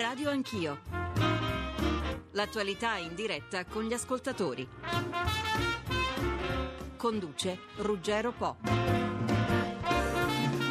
Radio Anch'io. L'attualità in diretta con gli ascoltatori. Conduce Ruggero Po.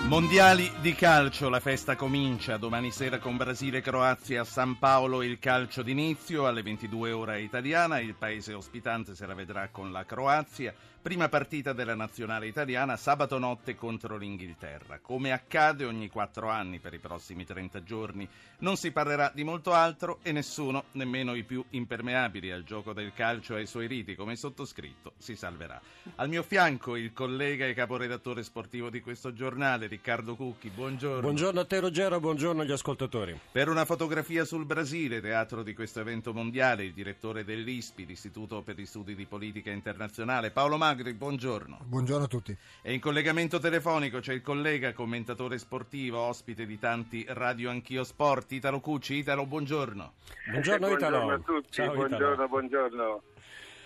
Mondiali di calcio, la festa comincia domani sera con Brasile e Croazia a San Paolo il calcio d'inizio alle 22 ora italiana, il paese ospitante se la vedrà con la Croazia, prima partita della nazionale italiana sabato notte contro l'Inghilterra. Come accade ogni quattro anni per i prossimi 30 giorni, non si parlerà di molto altro e nessuno, nemmeno i più impermeabili al gioco del calcio e ai suoi riti come sottoscritto, si salverà. Al mio fianco il collega e caporedattore sportivo di questo giornale, Riccardo Cucchi, buongiorno. Buongiorno a te Ruggero, buongiorno agli ascoltatori. Per una fotografia sul Brasile, teatro di questo evento mondiale, il direttore dell'ISPI, l'Istituto per gli Studi di Politica Internazionale, Paolo Magri, buongiorno. Buongiorno a tutti. E in collegamento telefonico c'è il collega, commentatore sportivo, ospite di tanti Radio Anch'io Sport, Italo Cucci. Italo, buongiorno. Buongiorno Italo. Buongiorno a tutti, Ciao, buongiorno, Italo. buongiorno.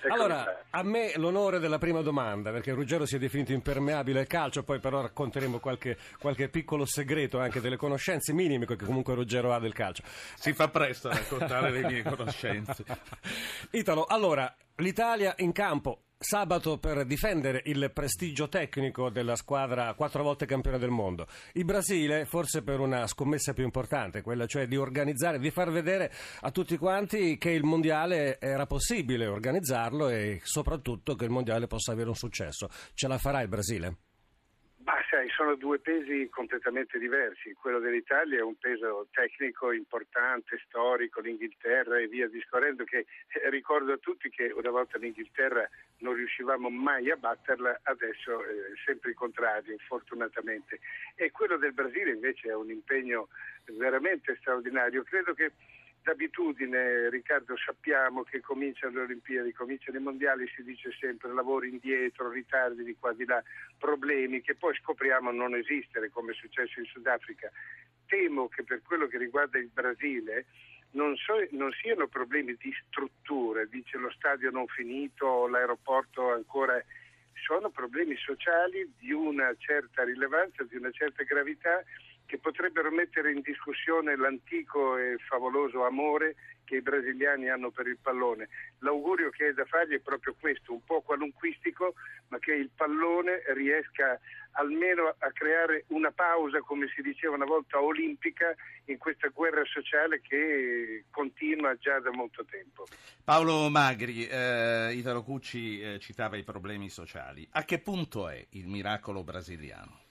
Allora, a me l'onore della prima domanda, perché Ruggero si è definito impermeabile al calcio, poi però racconteremo qualche, qualche piccolo segreto anche delle conoscenze minime che comunque Ruggero ha del calcio. Si fa presto a raccontare le mie conoscenze. Italo, allora, l'Italia in campo sabato per difendere il prestigio tecnico della squadra quattro volte campione del mondo. Il Brasile forse per una scommessa più importante, quella cioè di organizzare, di far vedere a tutti quanti che il mondiale era possibile organizzarlo e soprattutto che il mondiale possa avere un successo. Ce la farà il Brasile? Sai, sono due pesi completamente diversi. Quello dell'Italia è un peso tecnico importante, storico, l'Inghilterra e via discorrendo, che eh, ricordo a tutti che una volta l'Inghilterra non riuscivamo mai a batterla, adesso è sempre il contrario, fortunatamente. E quello del Brasile invece è un impegno veramente straordinario. Credo che d'abitudine, Riccardo, sappiamo che cominciano le Olimpiadi, cominciano i mondiali, si dice sempre lavori indietro, ritardi di qua di là, problemi che poi scopriamo non esistere, come è successo in Sudafrica. Temo che per quello che riguarda il Brasile non, so- non siano problemi di strutture, dice lo stadio non finito, l'aeroporto ancora sono problemi sociali di una certa rilevanza, di una certa gravità che potrebbero mettere in discussione l'antico e favoloso amore che i brasiliani hanno per il pallone. L'augurio che è da fargli è proprio questo, un po' qualunquistico, ma che il pallone riesca almeno a creare una pausa, come si diceva una volta, olimpica in questa guerra sociale che continua già da molto tempo. Paolo Magri, eh, Italo Cucci eh, citava i problemi sociali. A che punto è il miracolo brasiliano?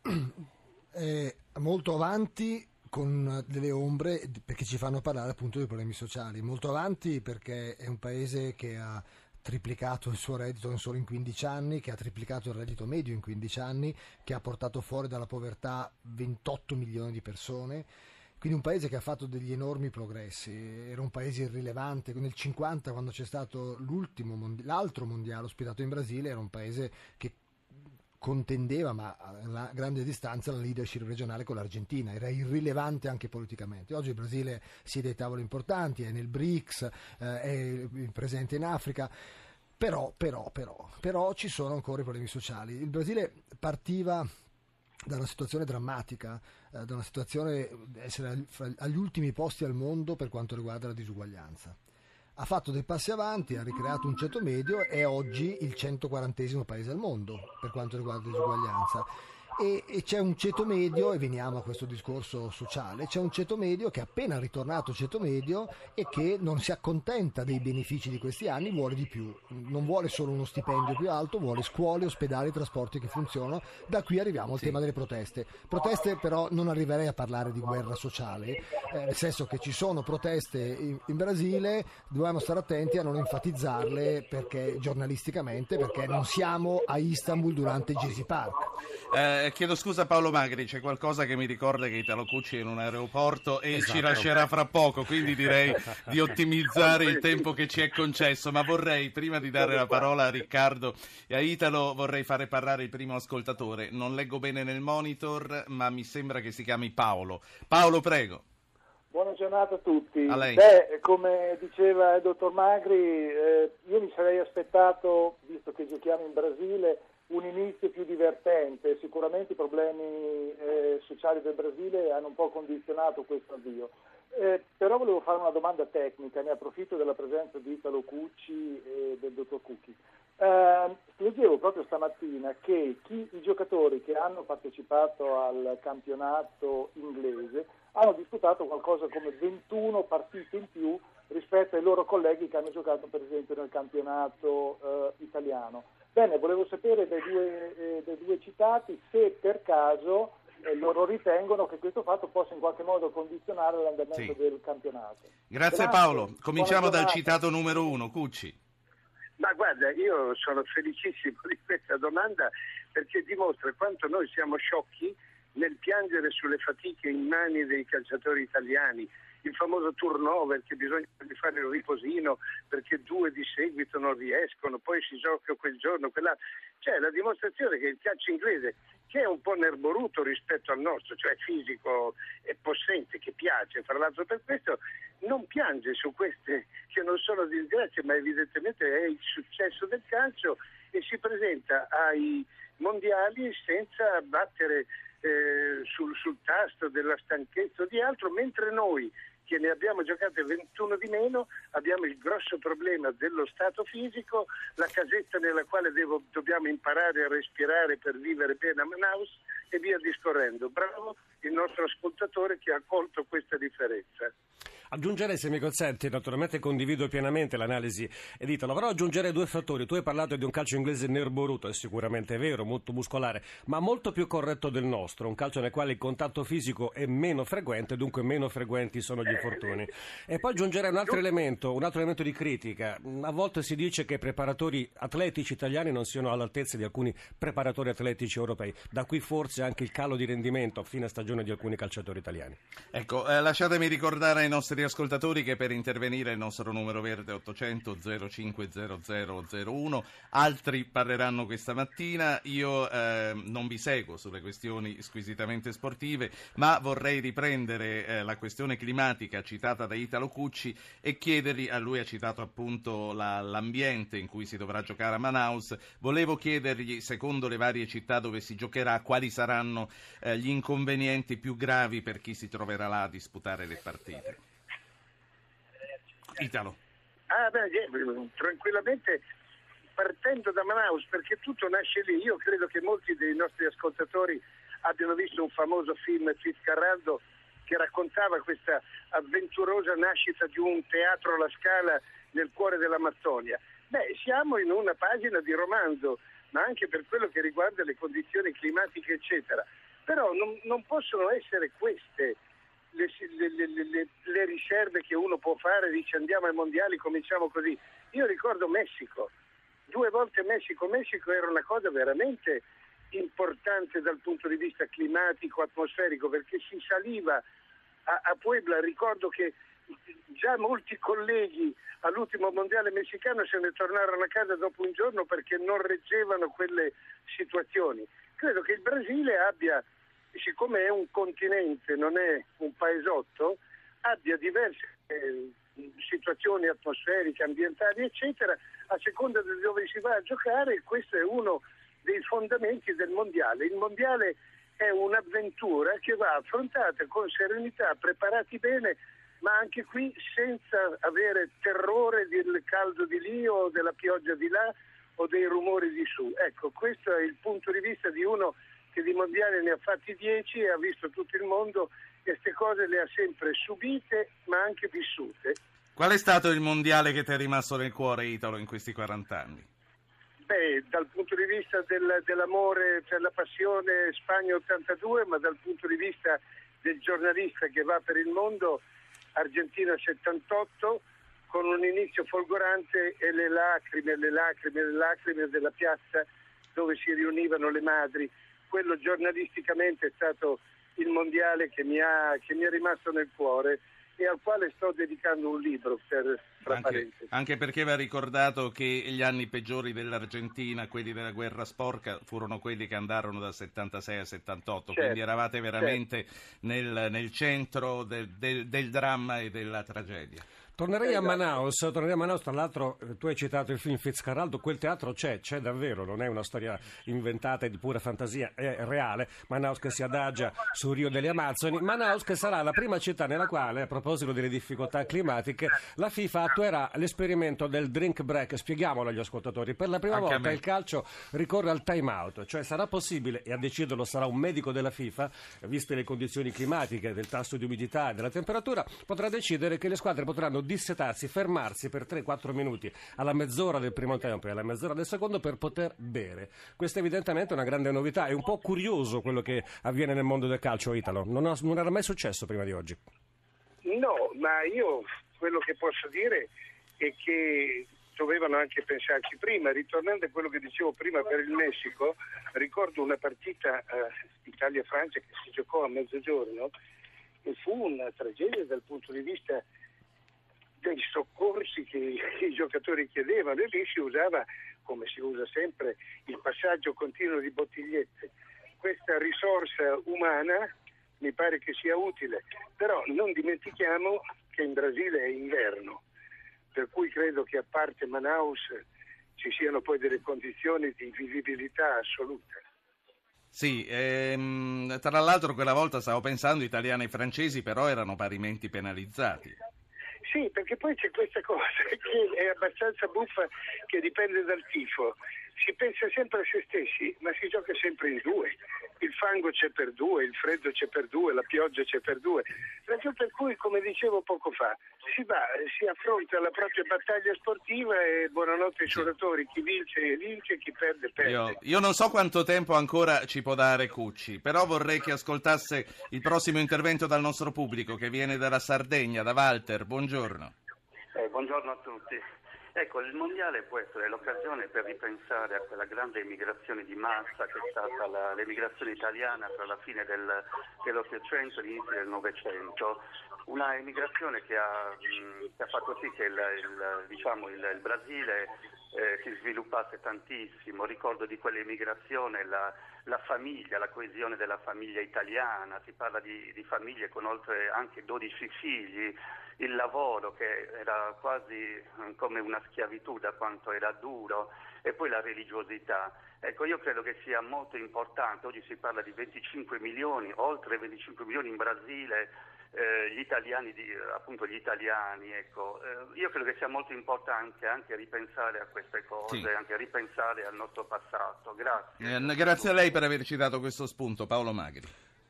È molto avanti con delle ombre perché ci fanno parlare appunto dei problemi sociali. Molto avanti perché è un paese che ha triplicato il suo reddito solo in 15 anni, che ha triplicato il reddito medio in 15 anni, che ha portato fuori dalla povertà 28 milioni di persone. Quindi un paese che ha fatto degli enormi progressi, era un paese irrilevante, nel 50 quando c'è stato l'ultimo, l'altro mondiale ospitato in Brasile era un paese che contendeva ma a grande distanza la leadership regionale con l'Argentina, era irrilevante anche politicamente. Oggi il Brasile siede ai tavoli importanti, è nel BRICS, eh, è presente in Africa. Però, però, però, però ci sono ancora i problemi sociali. Il Brasile partiva da una situazione drammatica, eh, da una situazione di essere agli ultimi posti al mondo per quanto riguarda la disuguaglianza. Ha fatto dei passi avanti, ha ricreato un ceto medio, è oggi il 140 paese al mondo per quanto riguarda la disuguaglianza. E, e c'è un ceto medio, e veniamo a questo discorso sociale, c'è un ceto medio che è appena ritornato ceto medio e che non si accontenta dei benefici di questi anni, vuole di più. Non vuole solo uno stipendio più alto, vuole scuole, ospedali, trasporti che funzionano. Da qui arriviamo al tema delle proteste. Proteste però non arriverei a parlare di guerra sociale, eh, nel senso che ci sono proteste in, in Brasile, dobbiamo stare attenti a non enfatizzarle perché giornalisticamente, perché non siamo a Istanbul durante Gezi Park. Eh, chiedo scusa a Paolo Magri, c'è qualcosa che mi ricorda che Italo Cucci è in un aeroporto e Esatto. ci lascerà fra poco, quindi direi di ottimizzare il tempo che ci è concesso, ma vorrei, prima di dare la parola a Riccardo e a Italo, vorrei fare parlare il primo ascoltatore. Non leggo bene nel monitor, ma mi sembra che si chiami Paolo. Paolo, prego. Buona giornata a tutti. A lei. Beh, come diceva il dottor Magri, eh, io mi sarei aspettato, visto che giochiamo in Brasile, un inizio più divertente. Sicuramente i problemi eh, sociali del Brasile hanno un po' condizionato questo avvio. Eh, però volevo fare una domanda tecnica, ne approfitto della presenza di Italo Cucci e del dottor Cucchi. Eh, leggevo proprio stamattina che chi, i giocatori che hanno partecipato al campionato inglese hanno disputato qualcosa come 21 partite in più rispetto ai loro colleghi che hanno giocato per esempio nel campionato eh, italiano. Bene, volevo sapere dai due, eh, dai due citati se per caso eh, loro ritengono che questo fatto possa in qualche modo condizionare l'andamento Sì. del campionato. Grazie, Grazie, Paolo. Cominciamo dal citato numero uno, Cucci. Ma guarda, io sono felicissimo di questa domanda perché dimostra quanto noi siamo sciocchi nel piangere sulle fatiche immani dei calciatori italiani. Il famoso turnover che bisogna fare il riposino perché due di seguito non riescono, poi si gioca quel giorno, quell'altro. Cioè la dimostrazione che il calcio inglese, che è un po' nerboruto rispetto al nostro, cioè fisico e possente, che piace, fra l'altro per questo, non piange su queste che non sono disgrazie, ma evidentemente è il successo del calcio e si presenta ai mondiali senza battere eh, sul, sul tasto della stanchezza o di altro, mentre noi che ne abbiamo giocate 21 di meno, abbiamo il grosso problema dello stato fisico, la casetta nella quale devo- dobbiamo imparare a respirare per vivere bene a Manaus e via discorrendo. Bravo il nostro ascoltatore che ha colto questa differenza. Aggiungerei, se mi consenti, naturalmente condivido pienamente l'analisi di Italo, però aggiungerei due fattori. Tu hai parlato di un calcio inglese nerboruto, è sicuramente vero, molto muscolare, ma molto più corretto del nostro, un calcio nel quale il contatto fisico è meno frequente, dunque meno frequenti sono gli infortuni. E poi aggiungerei un altro elemento, un altro elemento di critica. A volte si dice che i preparatori atletici italiani non siano all'altezza di alcuni preparatori atletici europei, da qui forse anche il calo di rendimento a fine stagione di alcuni calciatori italiani. Ecco, eh, lasciatemi ricordare ai nostri ascoltatori che per intervenire il nostro numero verde 800 050001, altri parleranno questa mattina, io eh, non vi seguo sulle questioni squisitamente sportive, ma vorrei riprendere eh, la questione climatica citata da Italo Cucci e chiedergli, a lui ha citato appunto la- l'ambiente in cui si dovrà giocare a Manaus, volevo chiedergli, secondo le varie città dove si giocherà, quali saranno eh, gli inconvenienti più gravi per chi si troverà là a disputare le partite. Italo. Ah, beh, eh, tranquillamente partendo da Manaus perché tutto nasce lì. Io credo che molti dei nostri ascoltatori abbiano visto un famoso film Fitzcarraldo che raccontava questa avventurosa nascita di un teatro alla scala nel cuore dell'Amazzonia. Beh, siamo in una pagina di romanzo, ma anche per quello che riguarda le condizioni climatiche, eccetera. Però non, non possono essere queste le, le- le- le- riserve che uno può fare, dice andiamo ai mondiali, cominciamo così. Io ricordo Messico, due volte Messico, Messico era una cosa veramente importante dal punto di vista climatico, atmosferico, perché si saliva a, a Puebla, ricordo che già molti colleghi all'ultimo mondiale messicano se ne tornarono a casa dopo un giorno perché non reggevano quelle situazioni. Credo che il Brasile abbia, siccome è un continente, non è un paesotto, abbia diverse eh, situazioni atmosferiche, ambientali, eccetera, a seconda di dove si va a giocare e questo è uno dei fondamenti del mondiale. Il mondiale è un'avventura che va affrontata con serenità, preparati bene, ma anche qui senza avere terrore del caldo di lì o della pioggia di là o dei rumori di su. Ecco, questo è il punto di vista di uno che di mondiali ne ha fatti dieci e ha visto tutto il mondo e queste cose le ha sempre subite ma anche vissute. Qual è stato il mondiale che ti è rimasto nel cuore, Italo, in questi 40 anni? Beh, dal punto di vista del- dell'amore per la passione Spagna 82, ma dal punto di vista del giornalista che va per il mondo Argentina 78 con un inizio folgorante e le lacrime, le lacrime, le lacrime della piazza dove si riunivano le madri. Quello giornalisticamente è stato il mondiale che mi ha, che mi è rimasto nel cuore e al quale sto dedicando un libro per tra Anche, parentesi. anche perché va ricordato che gli anni peggiori dell'Argentina, quelli della guerra sporca, furono quelli che andarono dal 76 al 78, Certo, quindi eravate veramente nel, nel centro del, del- del dramma e della tragedia. Tornerei a Esatto. Manaus, tornerei a Manaus, tra l'altro eh, tu hai citato il film Fitzcarraldo, quel teatro c'è, c'è davvero, non è una storia inventata e di pura fantasia, è reale. Manaus che si adagia sul Rio delle Amazzoni, Manaus che sarà la prima città nella quale, a proposito delle difficoltà climatiche, la FIFA attuerà l'esperimento del drink break. Spieghiamolo agli ascoltatori, per la prima Anche a volta il calcio ricorre al time out, cioè sarà possibile, e a deciderlo sarà un medico della FIFA, viste le condizioni climatiche, del tasso di umidità e della temperatura, potrà decidere che le squadre potranno dissetarsi, fermarsi per 3-4 minuti alla mezz'ora del primo tempo e alla mezz'ora del secondo per poter bere. Questa evidentemente è una grande novità, è un po' curioso quello che avviene nel mondo del calcio italo, non, ha- non era mai successo prima di oggi. No, ma io quello che posso dire è che dovevano anche pensarci prima. Ritornando a quello che dicevo prima per il Messico, ricordo una partita eh, Italia-Francia che si giocò a mezzogiorno e fu una tragedia dal punto di vista dei soccorsi che i giocatori chiedevano e lì si usava, come si usa sempre, il passaggio continuo di bottigliette. Questa risorsa umana mi pare che sia utile, però non dimentichiamo che in Brasile è inverno, per cui credo che a parte Manaus ci siano poi delle condizioni di vivibilità assoluta. Sì, ehm, tra l'altro quella volta stavo pensando italiani e francesi però erano parimenti penalizzati. Sì, perché poi c'è questa cosa che è abbastanza buffa che dipende dal tifo. Si pensa sempre a se stessi, ma si gioca sempre in due. Il fango c'è per due, il freddo c'è per due, la pioggia c'è per due. Ragione per cui, come dicevo poco fa, si va, si affronta la propria battaglia sportiva e buonanotte ai suonatori, chi vince vince, chi perde perde. Io, io non so quanto tempo ancora ci può dare Cucci, però vorrei che ascoltasse il prossimo intervento dal nostro pubblico che viene dalla Sardegna, da Walter. Buongiorno. Eh, buongiorno a tutti. Ecco, il mondiale può essere l'occasione per ripensare a quella grande emigrazione di massa che è stata la- l'emigrazione italiana tra la fine del, dell'Ottocento e l'inizio del Novecento. Una emigrazione che ha, che ha fatto sì che il, il- diciamo, il- il Brasile eh, si sviluppasse tantissimo. Ricordo di quell'emigrazione la, la famiglia, la coesione della famiglia italiana, si parla di, di famiglie con oltre anche 12 figli, il lavoro che era quasi eh, come una schiavitù da quanto era duro e poi la religiosità. Ecco, io credo che sia molto importante, oggi si parla di 25 milioni, oltre 25 milioni in Brasile, eh, gli italiani, di- appunto gli italiani, ecco. Eh, io credo che sia molto importante anche ripensare a queste cose, Sì. anche ripensare al nostro passato. Grazie. Eh, grazie a lei per averci dato questo spunto, Paolo Magri.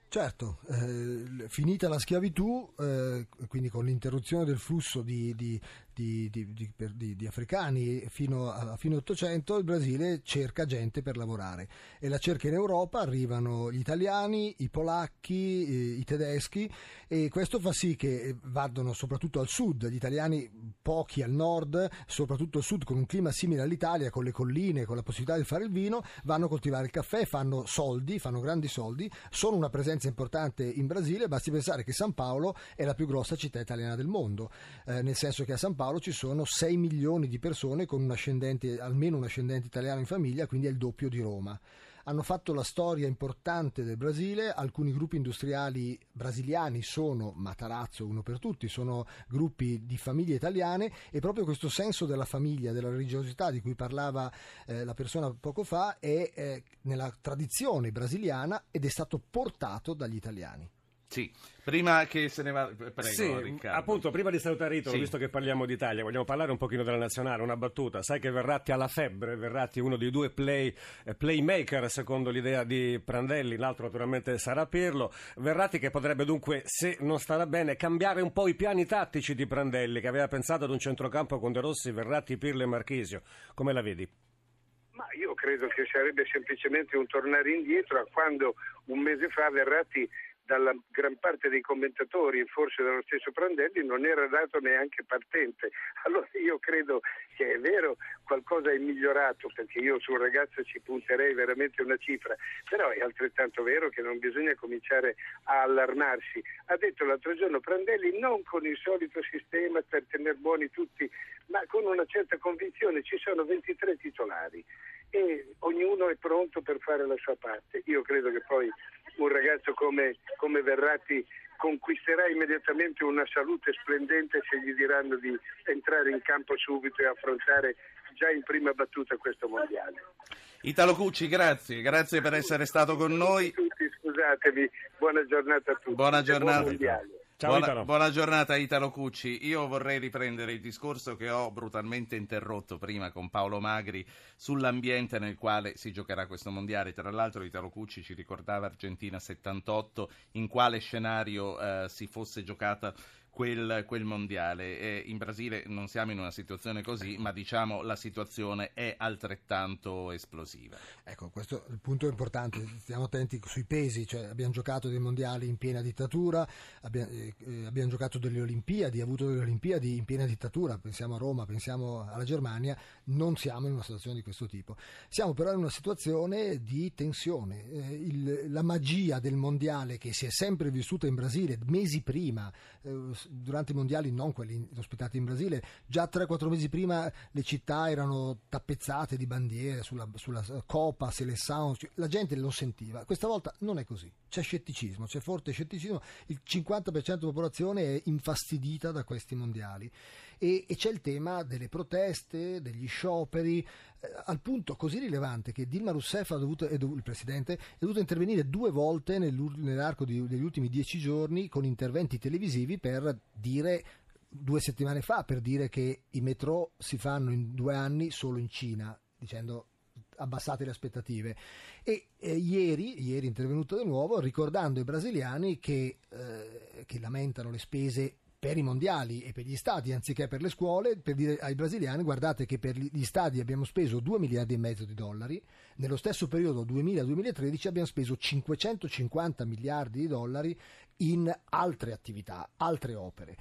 Certo, eh, finita la schiavitù, eh, quindi con l'interruzione del flusso di, di- di- di- di- di- africani fino a fine Ottocento, il Brasile cerca gente per lavorare. E la cerca in Europa, arrivano gli italiani, i polacchi, i tedeschi e questo fa sì che eh, vadano soprattutto al sud, gli italiani pochi al nord, soprattutto al sud con un clima simile all'Italia, con le colline, con la possibilità di fare il vino, vanno a coltivare il caffè, fanno soldi, fanno grandi soldi, sono una presenza importante in Brasile, basti pensare che San Paolo è la più grossa città italiana del mondo, eh, nel senso che a San Paolo ci sono 6 milioni di persone con un ascendente, almeno un ascendente italiano in famiglia, quindi è il doppio di Roma hanno fatto la storia importante del Brasile, alcuni gruppi industriali brasiliani sono Matarazzo, uno per tutti, sono gruppi di famiglie italiane e proprio questo senso della famiglia, della religiosità di cui parlava eh, la persona poco fa è eh, nella tradizione brasiliana ed è stato portato dagli italiani. Sì, prima che se ne va... Prego, sì, Riccardo. appunto, prima di salutare Italo, Sì. visto che parliamo d'Italia, vogliamo parlare un pochino della nazionale, una battuta. Sai che Verratti ha la febbre, Verratti è uno dei due play, eh, playmaker, secondo l'idea di Prandelli, l'altro naturalmente sarà Pirlo. Verratti che potrebbe dunque, se non starà bene, cambiare un po' i piani tattici di Prandelli, che aveva pensato ad un centrocampo con De Rossi, Verratti, Pirlo e Marchisio. Come la vedi? Ma io credo che sarebbe semplicemente un tornare indietro a quando un mese fa Verratti dalla gran parte dei commentatori e forse dallo stesso Prandelli non era dato neanche partente. Allora io credo che è vero qualcosa è migliorato perché io sul ragazzo ci punterei veramente una cifra, però è altrettanto vero che non bisogna cominciare a allarmarsi. Ha detto l'altro giorno Prandelli non con il solito sistema per tenere buoni tutti, ma con una certa convinzione ci sono 23 titolari e ognuno è pronto per fare la sua parte. Io credo che poi un ragazzo come, come Verratti conquisterà immediatamente una salute splendente se gli diranno di entrare in campo subito e affrontare già in prima battuta questo mondiale. Italo Cucci, grazie, grazie per essere stato con noi. Tutti, scusatemi, buona giornata a tutti. Buona buon giornata. Ciao buona, Italo. buona giornata Italo Cucci. Io vorrei riprendere il discorso che ho brutalmente interrotto prima con Paolo Magri sull'ambiente nel quale si giocherà questo mondiale. Tra l'altro Italo Cucci ci ricordava Argentina 78, in quale scenario eh, si fosse giocata quel, quel mondiale. E in Brasile non siamo in una situazione così, ma diciamo la situazione è altrettanto esplosiva. Ecco, questo è il punto importante, stiamo attenti sui pesi, cioè abbiamo giocato dei mondiali in piena dittatura, abbiamo, eh, eh, abbiamo giocato delle Olimpiadi, avuto delle Olimpiadi in piena dittatura, pensiamo a Roma, pensiamo alla Germania, non siamo in una situazione di questo tipo. Siamo però in una situazione di tensione. Eh, il- la magia del mondiale che si è sempre vissuta in Brasile mesi prima, eh, durante i mondiali, non quelli ospitati in Brasile, già 3-4 mesi prima le città erano tappezzate di bandiere sulla, sulla Copa, Seleção, cioè, la gente lo sentiva. Questa volta non è così, c'è scetticismo, c'è forte scetticismo, il 50% della popolazione è infastidita da questi mondiali. E, e c'è il tema delle proteste, degli scioperi, al punto così rilevante che Dilma Rousseff, ha dovuto, è dov- il presidente, è dovuto intervenire due volte nell'arco di- degli ultimi dieci giorni con interventi televisivi per dire due settimane fa per dire che i metro si fanno in due anni solo in Cina, dicendo abbassate le aspettative. E eh, ieri, ieri intervenuto di nuovo ricordando ai brasiliani che, eh, che lamentano le spese per i mondiali e per gli stadi anziché per le scuole, per dire ai brasiliani guardate che per gli stadi abbiamo speso 2 miliardi e mezzo di dollari, nello stesso periodo 2000-2013 abbiamo speso 550 miliardi di dollari in altre attività, altre opere.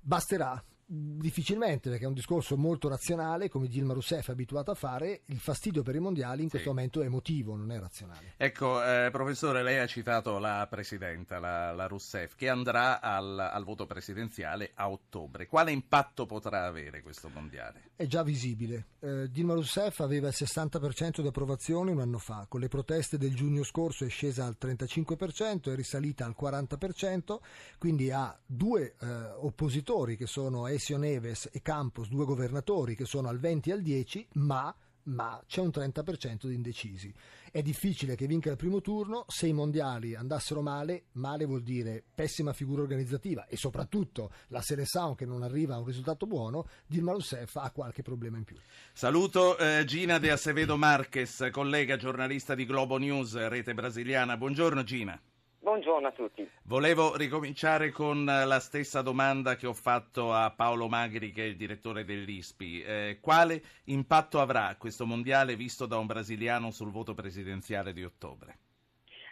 Basterà? Difficilmente, perché è un discorso molto razionale, come Dilma Rousseff è abituata a fare, il fastidio per i mondiali in questo momento è emotivo, non è razionale. Ecco, eh, professore, lei ha citato la presidenta, la, la Rousseff, che andrà al, al voto presidenziale a ottobre. Quale impatto potrà avere questo mondiale? È già visibile. Eh, Dilma Rousseff aveva il 60% di approvazione un anno fa, con le proteste del giugno scorso è scesa al 35%, è risalita al 40%, quindi ha due eh, oppositori che sono Ezio Neves e Campos, due governatori che sono al 20 e al 10, ma, ma c'è un 30% di indecisi. È difficile che vinca il primo turno, se i mondiali andassero male, male vuol dire pessima figura organizzativa e soprattutto la Seleção che non arriva a un risultato buono, Dilma Rousseff ha qualche problema in più. Saluto eh, Gina De Acevedo Marques, collega giornalista di Globo News, rete brasiliana. Buongiorno Gina. Buongiorno a tutti. Volevo ricominciare con la stessa domanda che ho fatto a Paolo Magri, che è il direttore dell'ISPI. Eh, quale impatto avrà questo mondiale visto da un brasiliano sul voto presidenziale di ottobre?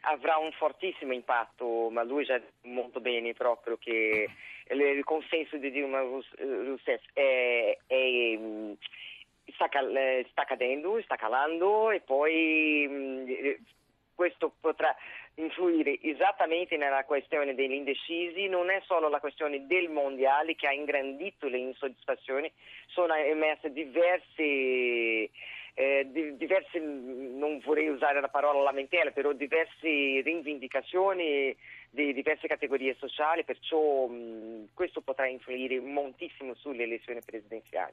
Avrà un fortissimo impatto, ma lui già molto bene proprio che il consenso di Dilma Rousseff è, è, sta, sta cadendo, sta calando e poi questo potrà influire esattamente nella questione degli indecisi, non è solo la questione del mondiale che ha ingrandito le insoddisfazioni, sono emerse diverse, eh, diverse non vorrei usare la parola lamentele, però diverse rivendicazioni di diverse categorie sociali, perciò mh, questo potrà influire moltissimo sulle elezioni presidenziali.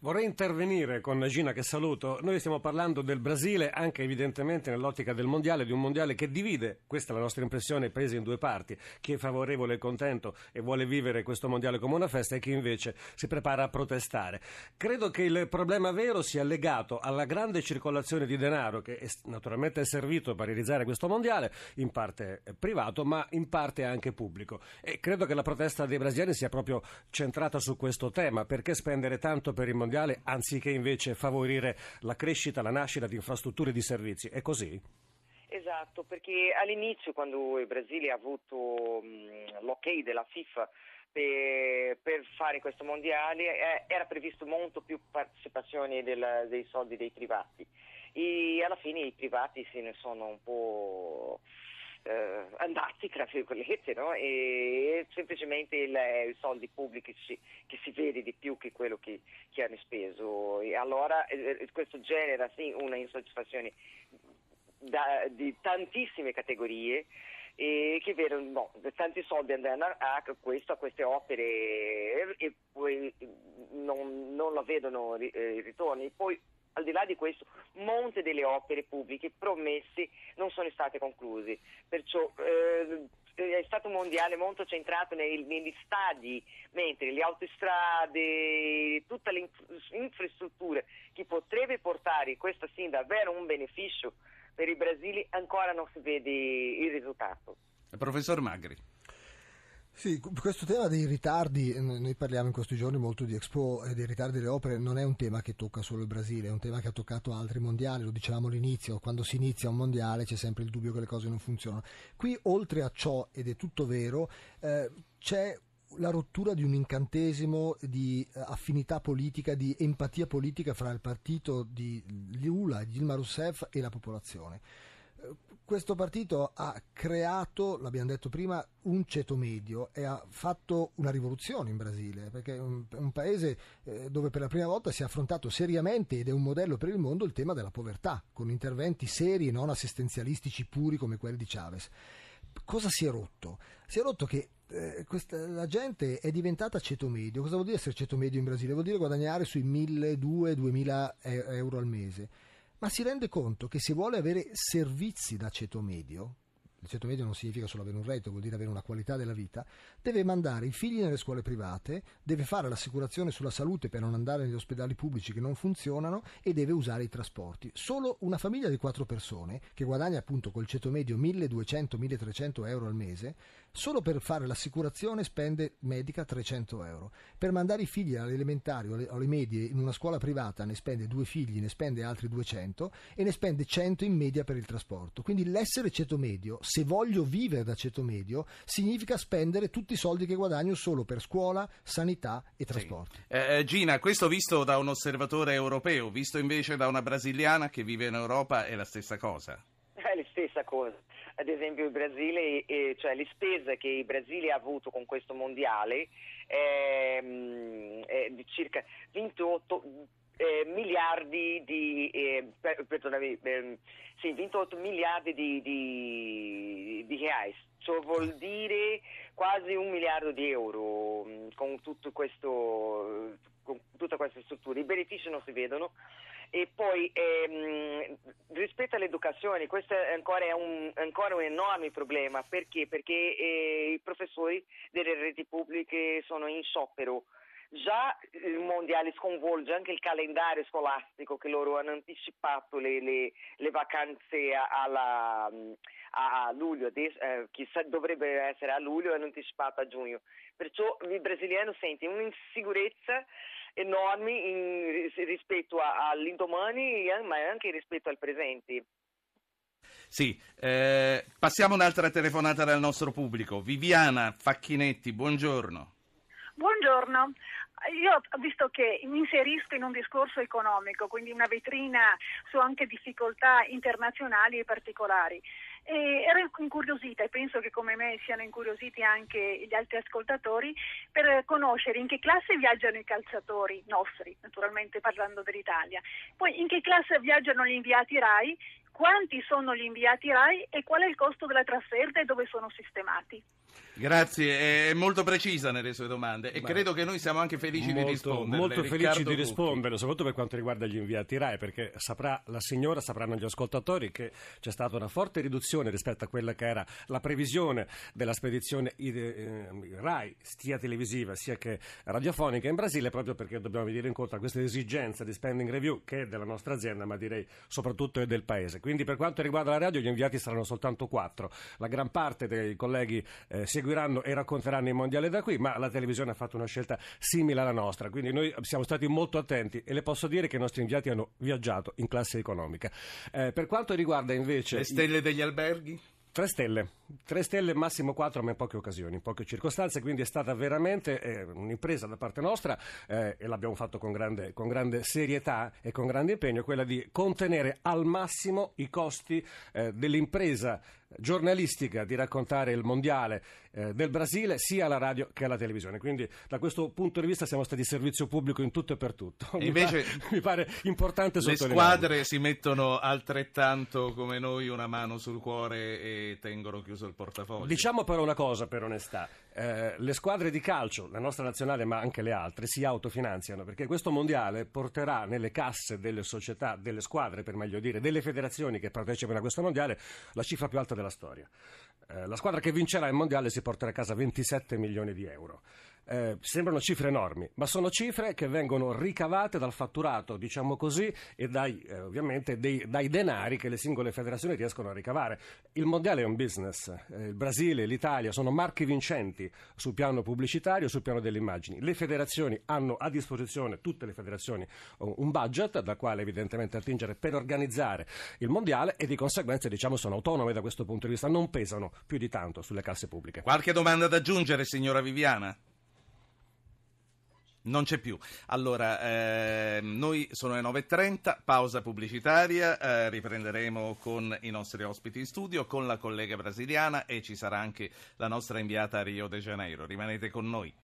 Vorrei intervenire con Gina che saluto. Noi stiamo parlando del Brasile anche evidentemente nell'ottica del mondiale, di un mondiale che divide, questa è la nostra impressione, i paesi in due parti, chi è favorevole e contento e vuole vivere questo mondiale come una festa e chi invece si prepara a protestare. Credo che il problema vero sia legato alla grande circolazione di denaro che è, naturalmente è servito per realizzare questo mondiale, in parte privato, ma in parte anche pubblico. E credo che la protesta dei brasiliani sia proprio centrata su questo tema, perché spendere tanto per il mondiale anziché invece favorire la crescita, la nascita di infrastrutture e di servizi. È così? Esatto, perché all'inizio quando il Brasile ha avuto mh, l'ok della FIFA per, per, fare questo mondiale eh, era previsto molto più partecipazione del, dei soldi dei privati e alla fine i privati se ne sono un po' eh, andati, tra virgolette, no? e semplicemente i soldi pubblici che si vede di più che quello che, che hanno speso. E allora eh, questo genera sì una insoddisfazione da, di tantissime categorie e che vedono no, tanti soldi andranno a, questo, a queste opere e, poi non, non la vedono i eh, ritorni. Poi al di là di questo, molte delle opere pubbliche promesse non sono state concluse. Perciò eh, è stato un mondiale molto centrato nei, negli stadi, mentre le autostrade, tutte le infrastrutture che potrebbe portare questa sim davvero un beneficio per il Brasile ancora non si vede il risultato. Professor Magri. Sì, questo tema dei ritardi, noi parliamo in questi giorni molto di Expo e dei ritardi delle opere, non è un tema che tocca solo il Brasile, è un tema che ha toccato altri mondiali, lo dicevamo all'inizio, quando si inizia un mondiale c'è sempre il dubbio che le cose non funzionano. Qui oltre a ciò, ed è tutto vero, eh, c'è la rottura di un incantesimo di eh, affinità politica, di empatia politica fra il partito di Lula, Dilma Rousseff e la popolazione questo partito ha creato, l'abbiamo detto prima, un ceto medio e ha fatto una rivoluzione in Brasile, perché è un, un paese eh, dove per la prima volta si è affrontato seriamente ed è un modello per il mondo il tema della povertà, con interventi seri e non assistenzialistici puri come quelli di Chavez. Cosa si è rotto? Si è rotto che eh, questa, la gente è diventata ceto medio. Cosa vuol dire essere ceto medio in Brasile? Vuol dire guadagnare sui 1.200-2.000 euro al mese ma si rende conto che se vuole avere servizi da ceto medio, il ceto medio non significa solo avere un reddito, vuol dire avere una qualità della vita, deve mandare i figli nelle scuole private, deve fare l'assicurazione sulla salute per non andare negli ospedali pubblici che non funzionano e deve usare i trasporti. Solo una famiglia di quattro persone, che guadagna appunto col ceto medio 1200-1300 euro al mese, solo per fare l'assicurazione spende medica 300 euro. Per mandare i figli alle elementari o alle, alle medie in una scuola privata ne spende due figli, ne spende altri 200 e ne spende 100 in media per il trasporto. Quindi l'essere ceto medio, se voglio vivere da ceto medio, significa spendere tutti i soldi che guadagno solo per scuola, sanità e trasporti. Sì. Eh, eh Gina, questo visto da un osservatore europeo, visto invece da una brasiliana che vive in Europa è la stessa cosa? È la stessa cosa ad esempio il Brasile, eh, cioè le spese che il Brasile ha avuto con questo mondiale è, ehm, è di circa 28 eh, miliardi di eh, perdonami, eh, sì, 28 miliardi di, di, di reais, ciò vuol dire quasi un miliardo di euro mm, con, questo, con tutta questa struttura. I benefici non si vedono e poi ehm, rispetto all'educazione, questo è ancora, un, ancora un enorme problema perché? Perché eh, i professori delle reti pubbliche sono in sciopero. Già il mondiale sconvolge anche il calendario scolastico che loro hanno anticipato le, le, le vacanze alla, a, luglio, eh, che dovrebbe essere a luglio, hanno anticipato a giugno. Perciò il brasiliano sente un'insicurezza enormi in, rispetto all'indomani, ma anche rispetto al presente. Sì, eh, passiamo un'altra telefonata dal nostro pubblico. Viviana Facchinetti, buongiorno. Buongiorno. Io, visto che mi inserisco in un discorso economico, quindi una vetrina su anche difficoltà internazionali e particolari, e ero incuriosita e penso che come me siano incuriositi anche gli altri ascoltatori per conoscere in che classe viaggiano i calciatori nostri, naturalmente parlando dell'Italia, poi in che classe viaggiano gli inviati RAI, quanti sono gli inviati RAI e qual è il costo della trasferta e dove sono sistemati. Grazie, è molto precisa nelle sue domande e Beh, credo che noi siamo anche felici molto, di rispondere. Molto felici di rispondere, soprattutto per quanto riguarda gli inviati RAI, perché saprà la signora, sapranno gli ascoltatori che c'è stata una forte riduzione rispetto a quella che era la previsione della spedizione eh, RAI, sia televisiva sia che radiofonica in Brasile, proprio perché dobbiamo venire incontro a questa esigenza di spending review che è della nostra azienda, ma direi soprattutto è del paese. Quindi per quanto riguarda la radio gli inviati saranno soltanto quattro. La gran parte dei colleghi eh, seguiranno e racconteranno il mondiale da qui, ma la televisione ha fatto una scelta simile alla nostra, quindi noi siamo stati molto attenti e le posso dire che i nostri inviati hanno viaggiato in classe economica. Eh, per quanto riguarda invece... Le stelle degli alberghi? Tre stelle, tre stelle, massimo quattro, ma in poche occasioni, in poche circostanze, quindi è stata veramente eh, un'impresa da parte nostra eh, e l'abbiamo fatto con grande, con grande, serietà e con grande impegno, quella di contenere al massimo i costi eh, dell'impresa giornalistica di raccontare il mondiale eh, del Brasile sia alla radio che alla televisione. Quindi da questo punto di vista siamo stati servizio pubblico in tutto e per tutto. E mi, invece pare, mi pare importante le squadre si mettono altrettanto come noi una mano sul cuore e tengono chiuso il portafoglio. Diciamo però una cosa per onestà, eh, le squadre di calcio, la nostra nazionale ma anche le altre, si autofinanziano perché questo mondiale porterà nelle casse delle società, delle squadre per meglio dire, delle federazioni che partecipano a questo mondiale la cifra più alta della storia. Eh, la squadra che vincerà il mondiale si porterà a casa 27 milioni di euro. Eh, sembrano cifre enormi, ma sono cifre che vengono ricavate dal fatturato, diciamo così, e dai, eh, ovviamente dei, dai denari che le singole federazioni riescono a ricavare. Il mondiale è un business, eh, il Brasile, l'Italia sono marchi vincenti sul piano pubblicitario, sul piano delle immagini. Le federazioni hanno a disposizione, tutte le federazioni, un budget dal quale evidentemente attingere per organizzare il mondiale e di conseguenza diciamo sono autonome da questo punto di vista, non pesano più di tanto sulle casse pubbliche. Qualche domanda da aggiungere, signora Viviana? Non c'è più. Allora, eh, noi sono le 9.30, pausa pubblicitaria, eh, riprenderemo con i nostri ospiti in studio, con la collega brasiliana e ci sarà anche la nostra inviata a Rio de Janeiro. Rimanete con noi.